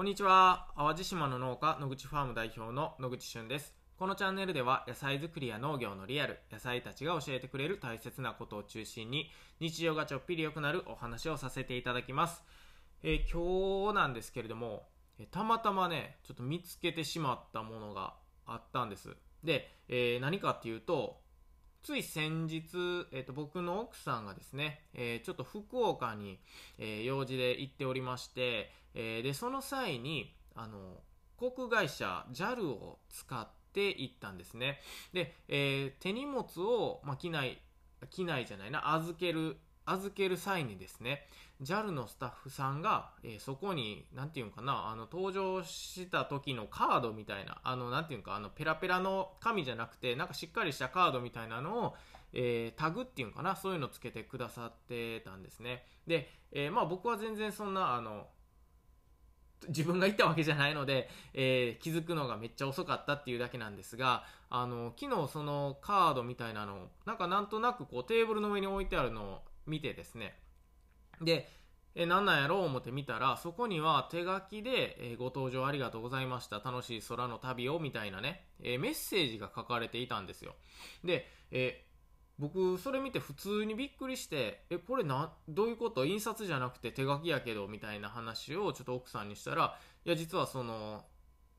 こんにちは。淡路島の農家、野口ファーム代表の野口俊です。このチャンネルでは野菜作りや農業のリアル、野菜たちが教えてくれる大切なことを中心に日常がちょっぴり良くなるお話をさせていただきます。えー、今日なんですけれども、たまたまね、ちょっと見つけてしまったものがあったんです。で、えー、何かっていうと、つい先日、えーと、僕の奥さんがですね、えー、ちょっと福岡に、えー、用事で行っておりまして、え、でその際にあの航空会社 JAL を使って行ったんですね。で、え手荷物を、まあ、機内機内じゃないな預ける預ける際にですね JAL のスタッフさんが、えー、そこに、なんていうのかな、あの、登場した時のカードみたいな、あの、なんていうか、あの、ペラペラの紙じゃなくて、なんかしっかりしたカードみたいなのを、えー、タグっていうのかな、そういうのつけてくださってたんですね。で、えー、まあ僕は全然そんな、あの、自分が行ったわけじゃないので、えー、気づくのがめっちゃ遅かったっていうだけなんですが、あの、昨日そのカードみたいなのを、なんかなんとなくこうテーブルの上に置いてあるのを見てですね、で、えなんなんやろう思って見たら、そこには手書きで、えご登場ありがとうございました。楽しい空の旅を、みたいなね、えメッセージが書かれていたんですよ。で、え僕、それ見て普通にびっくりして、え、これな、どういうこと？印刷じゃなくて手書きやけど、みたいな話をちょっと奥さんにしたら、いや、実はその、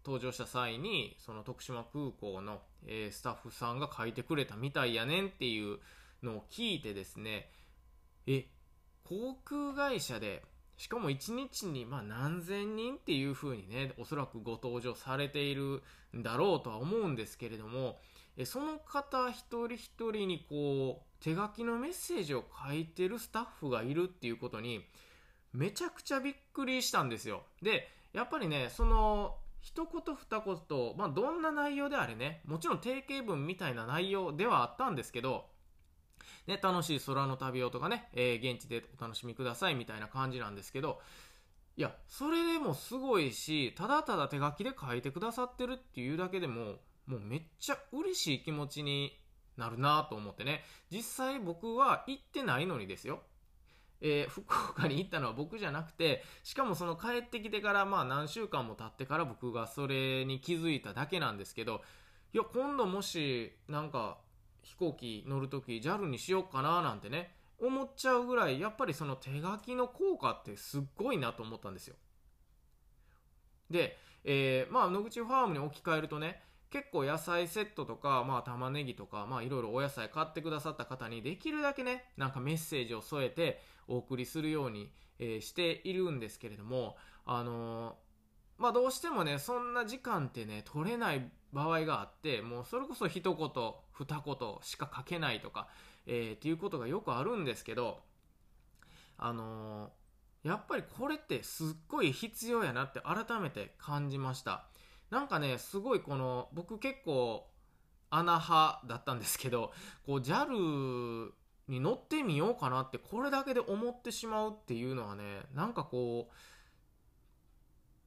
登場した際に、その徳島空港の、え、スタッフさんが書いてくれたみたいやねんっていうのを聞いてですね、え、航空会社で、しかも1日にま何千人っていう風にね、おそらくご登場されているんだろうとは思うんですけれども、その方一人一人にこう、手書きのメッセージを書いてるスタッフがいるっていうことに、めちゃくちゃびっくりしたんですよ。で、やっぱりね、その、一言二言、まあ、どんな内容であれね、もちろん定型文みたいな内容ではあったんですけど、ね、楽しい空の旅をとかね、えー、現地でお楽しみくださいみたいな感じなんですけど、いや、それでもすごいし、ただただ手書きで書いてくださってるっていうだけでも、もうめっちゃ嬉しい気持ちになるなと思ってね。実際僕は行ってないのにですよ。えー、福岡に行ったのは僕じゃなくて、しかもその帰ってきてからまあ何週間も経ってから僕がそれに気づいただけなんですけど、いや、今度もしなんか飛行機乗るとき JAL にしようかななんてね、思っちゃうぐらい、やっぱりその手書きの効果ってすっごいなと思ったんですよ。で、えー、まあ、野口ファームに置き換えるとね、結構野菜セットとか、まあ玉ねぎとか、まあいろいろお野菜買ってくださった方にできるだけね、なんかメッセージを添えてお送りするように、えー、しているんですけれども、あのー、まあどうしてもね、そんな時間ってね、取れない場合があって、もうそれこそ一言、二言しか書けないとか、えー、っていうことがよくあるんですけど、あのー、やっぱりこれってすっごい必要やなって改めて感じました。なんかね、すごいこの、僕結構、穴派だったんですけど、こう JAL に乗ってみようかなってこれだけで思ってしまうっていうのはね、なんかこう、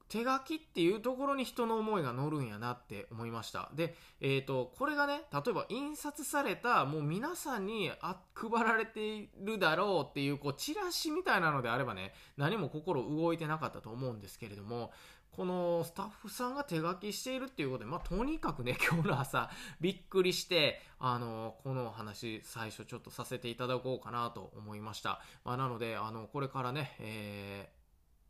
手書きっていうところに人の思いが乗るんやなって思いました。で、えっ、ー、と、これがね、例えば印刷された、もう皆さんにあ配られているだろうっていう、こう、チラシみたいなのであればね、何も心動いてなかったと思うんですけれども、このスタッフさんが手書きしているっていうことで、まあ、とにかくね、今日の朝、びっくりして、あの、このお話、最初ちょっとさせていただこうかなと思いました。まあ、なので、あの、これからね、え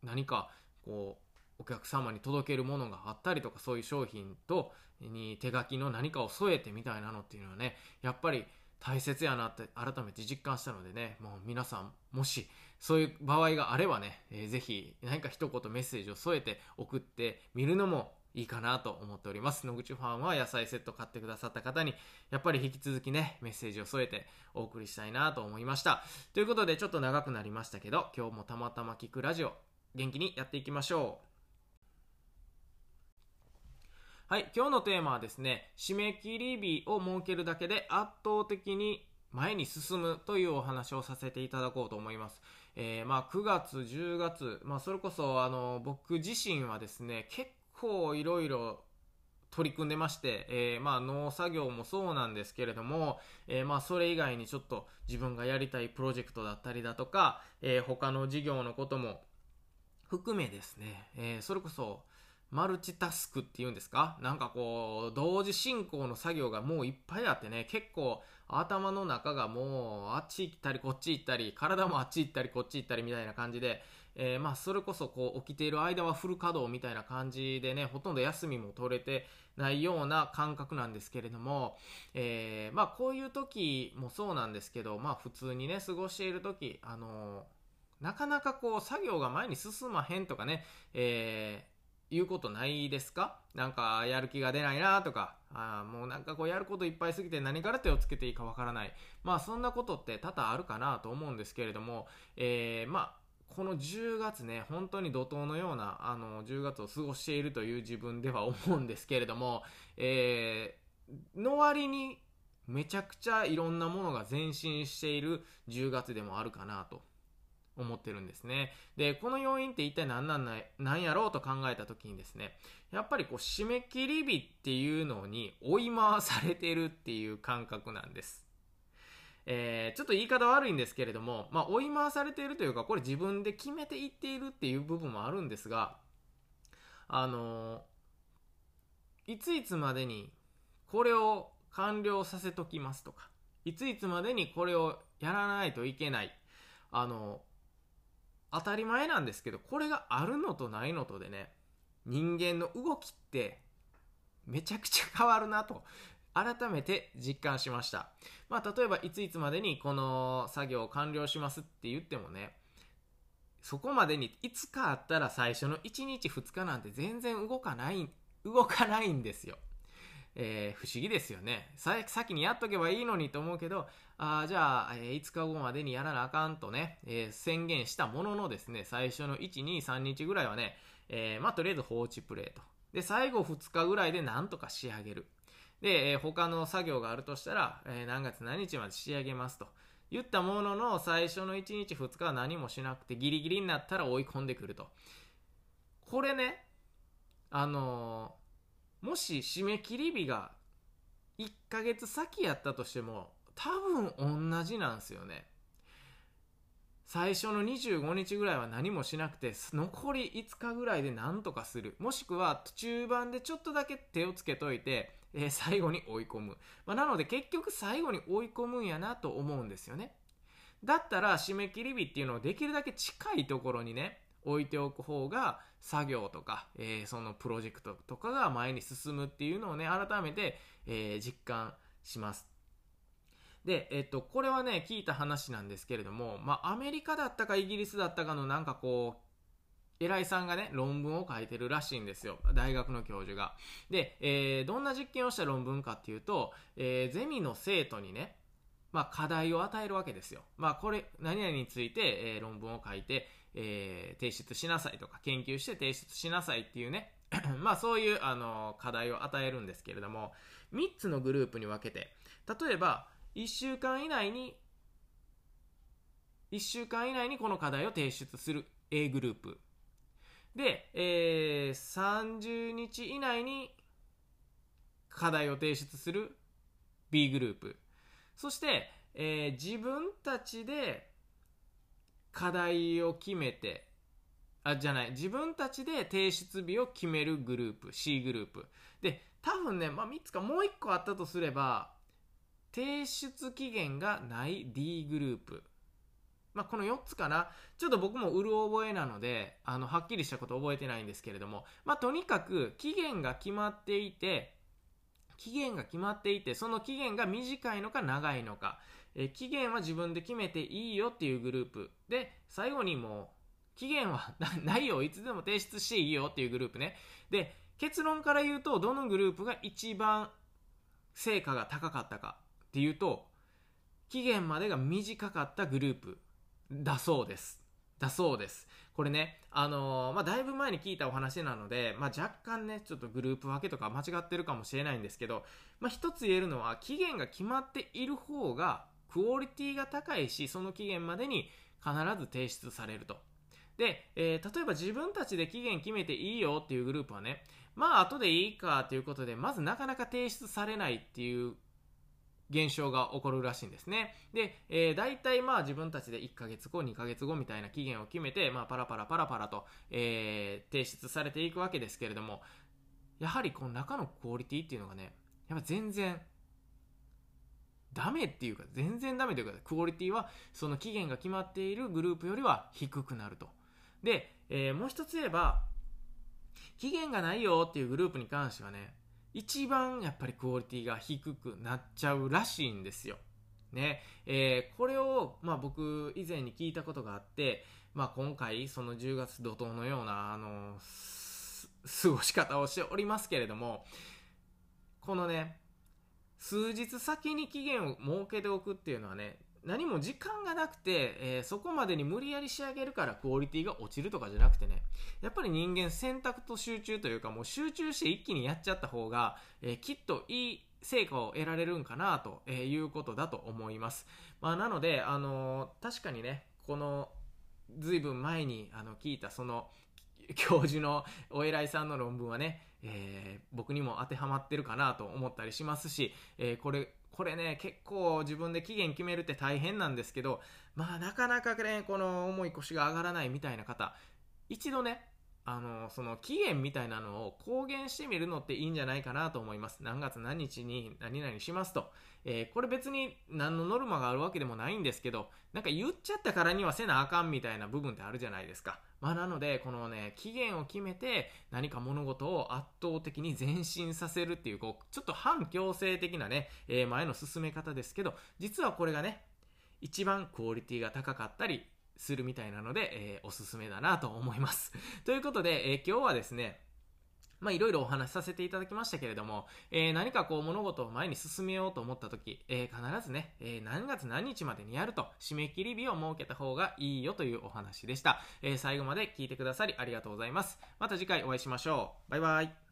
ー、何か、こう、お客様に届けるものがあったりとかそういう商品とに手書きの何かを添えてみたいなのっていうのはねやっぱり大切やなって改めて実感したのでねもう皆さんもしそういう場合があればね、えー、ぜひ何か一言メッセージを添えて送ってみるのもいいかなと思っております。野口ファンは野菜セット買ってくださった方に、やっぱり引き続きね、メッセージを添えてお送りしたいなと思いました。ということで、ちょっと長くなりましたけど、今日もたまたま聞くラジオ、元気にやっていきましょう。はい、今日のテーマはですね、締め切り日を設けるだけで圧倒的に前に進むというお話をさせていただこうと思います。えー、まあ9月、10月、まあそれこそあの僕自身はですね、結構いろいろ取り組んでまして、えー、まあ農作業もそうなんですけれども、えー、まあそれ以外にちょっと自分がやりたいプロジェクトだったりだとか、えー、他の事業のことも含めですね、え、それこそ、マルチタスクっていうんですか？なんかこう、同時進行の作業がもういっぱいあってね、結構頭の中がもうあっち行ったりこっち行ったり、体もあっち行ったりこっち行ったりみたいな感じで、えー、まあそれこそこう起きている間はフル稼働みたいな感じでね、ほとんど休みも取れてないような感覚なんですけれども、えー、まあこういう時もそうなんですけど、まあ普通にね、過ごしている時、あのー、なかなかこう作業が前に進まへんとかね、えー言うことないですか？なんかやる気が出ないなとか、あもうなんかこうやることいっぱいすぎて何から手をつけていいかわからない。まあそんなことって多々あるかなと思うんですけれども、えー、まあこの10月ね、本当に怒涛のようなあの10月を過ごしているという自分では思うんですけれども、えー、の割にめちゃくちゃいろんなものが前進している10月でもあるかなと。思ってるんですね。で、この要因って一体何なんない、何やろうと考えた時にですね、やっぱりこう締め切り日っていうのに追い回されてるっていう感覚なんです。えー、ちょっと言い方悪いんですけれども、まあ、追い回されているというか、これ自分で決めていっているっていう部分もあるんですが、あのー、いついつまでにこれを完了させときますとか、いついつまでにこれをやらないといけない。あのー当たり前なんですけど、これがあるのとないのとでね、人間の動きってめちゃくちゃ変わるなと改めて実感しました。まあ、例えばいついつまでにこの作業を完了しますって言ってもね、そこまでにいつかあったら最初の1日2日なんて全然動かない、動かないんですよ。えー、不思議ですよね。先にやっとけばいいのにと思うけど、あじゃあ、えー、5日後までにやらなあかんとね、えー、宣言したもののですね、最初の1、2、3日ぐらいはね、えー、まあ、とりあえず放置プレイと。で、最後2日ぐらいでなんとか仕上げる。で、えー、他の作業があるとしたら、え、何月何日まで仕上げますと。言ったものの、最初の1日2日は何もしなくて、ギリギリになったら追い込んでくると。これね、あの、もし締め切り日が1ヶ月先やったとしても、多分同じなんですよね。最初の25日ぐらいは何もしなくて、残り5日ぐらいで何とかする。もしくは中盤でちょっとだけ手をつけといて、えー、最後に追い込む。まあ、なので結局最後に追い込むんやなと思うんですよね。だったら締め切り日っていうのをできるだけ近いところにね、置いておく方が作業とか、えー、そのプロジェクトとかが前に進むっていうのをね、改めて、えー、実感します。で、えっと、これはね、聞いた話なんですけれども、まあ、アメリカだったかイギリスだったかのなんかこう、偉いさんがね、論文を書いてるらしいんですよ。大学の教授が。で、えー、どんな実験をした論文かっていうと、えー、ゼミの生徒にね、まあ、課題を与えるわけですよ。まあ、これ、何々について、えー、論文を書いて、えー、提出しなさいとか、研究して提出しなさいっていうね、まあ、そういう、あの、課題を与えるんですけれども、3つのグループに分けて、例えば、1週間以内に、1週間以内にこの課題を提出する A グループ。で、えー、30日以内に課題を提出する B グループ。そして、えー、自分たちで課題を決めて、あ、じゃない、自分たちで提出日を決めるグループ、C グループ。で、多分ね、まあ、3つかもう1個あったとすれば、提出期限がない D グループ。まあ、この4つかな。ちょっと僕もうる覚えなので、あの、はっきりしたこと覚えてないんですけれども、まあ、とにかく期限が決まっていて、期限が決まっていて、その期限が短いのか長いのか、え期限は自分で決めていいよっていうグループ。で、最後にもう、期限は ないよ、いつでも提出していいよっていうグループね。で、結論から言うと、どのグループが一番成果が高かったか。っていうと、期限までが短かったグループだそうです。だそうです。これね、あのー、まあ、だいぶ前に聞いたお話なので、まあ、若干ね、ちょっとグループ分けとか間違ってるかもしれないんですけど、まあ、一つ言えるのは、期限が決まっている方が、クオリティが高いし、その期限までに必ず提出されると。で、えー、例えば自分たちで期限決めていいよっていうグループはね、まあ後でいいかということで、まずなかなか提出されないっていう現象が起こるらしいんですね。で、えー、大体まあ自分たちで1ヶ月後、2ヶ月後みたいな期限を決めて、まあパラパラパラパラと、えー、提出されていくわけですけれども、やはりこの中のクオリティっていうのがね、やっぱ全然、ダメっていうか、全然ダメというか、クオリティはその期限が決まっているグループよりは低くなると。で、えー、もう一つ言えば、期限がないよっていうグループに関してはね、一番やっぱりクオリティが低くなっちゃうらしいんですよ。ね。えー、これを、まあ僕以前に聞いたことがあって、まあ今回その10月怒涛のような、あの、過ごし方をしておりますけれども、このね、数日先に期限を設けておくっていうのはね、何も時間がなくて、えー、そこまでに無理やり仕上げるからクオリティが落ちるとかじゃなくてね、やっぱり人間選択と集中というかもう集中して一気にやっちゃった方が、えー、きっといい成果を得られるんかなということだと思います。まあ、なので、あのー、確かにね、この、ずいぶん前にあの聞いたその 教授のお偉いさんの論文はね、えー、僕にも当てはまってるかなと思ったりしますし、えー、これこれね、結構自分で期限決めるって大変なんですけど、まあなかなかね、この重い腰が上がらないみたいな方、一度ね、あの、その期限みたいなのを公言してみるのっていいんじゃないかなと思います。何月何日に何々しますと。えー、これ別に何のノルマがあるわけでもないんですけど、なんか言っちゃったからにはせなあかんみたいな部分ってあるじゃないですか。まあなので、このね、期限を決めて何か物事を圧倒的に前進させるっていう、こう、ちょっと反強制的なね、えー、前の進め方ですけど、実はこれがね、一番クオリティが高かったり、するみたいなので、えー、おすすめだなと思います。ということで、えー、今日はですね、まあ、いろいろお話しさせていただきましたけれども、えー、何かこう物事を前に進めようと思った時、えー、必ずね、えー、何月何日までにやると締め切り日を設けた方がいいよというお話でした。え最後まで聞いてくださりありがとうございます。また次回お会いしましょう。バイバイ。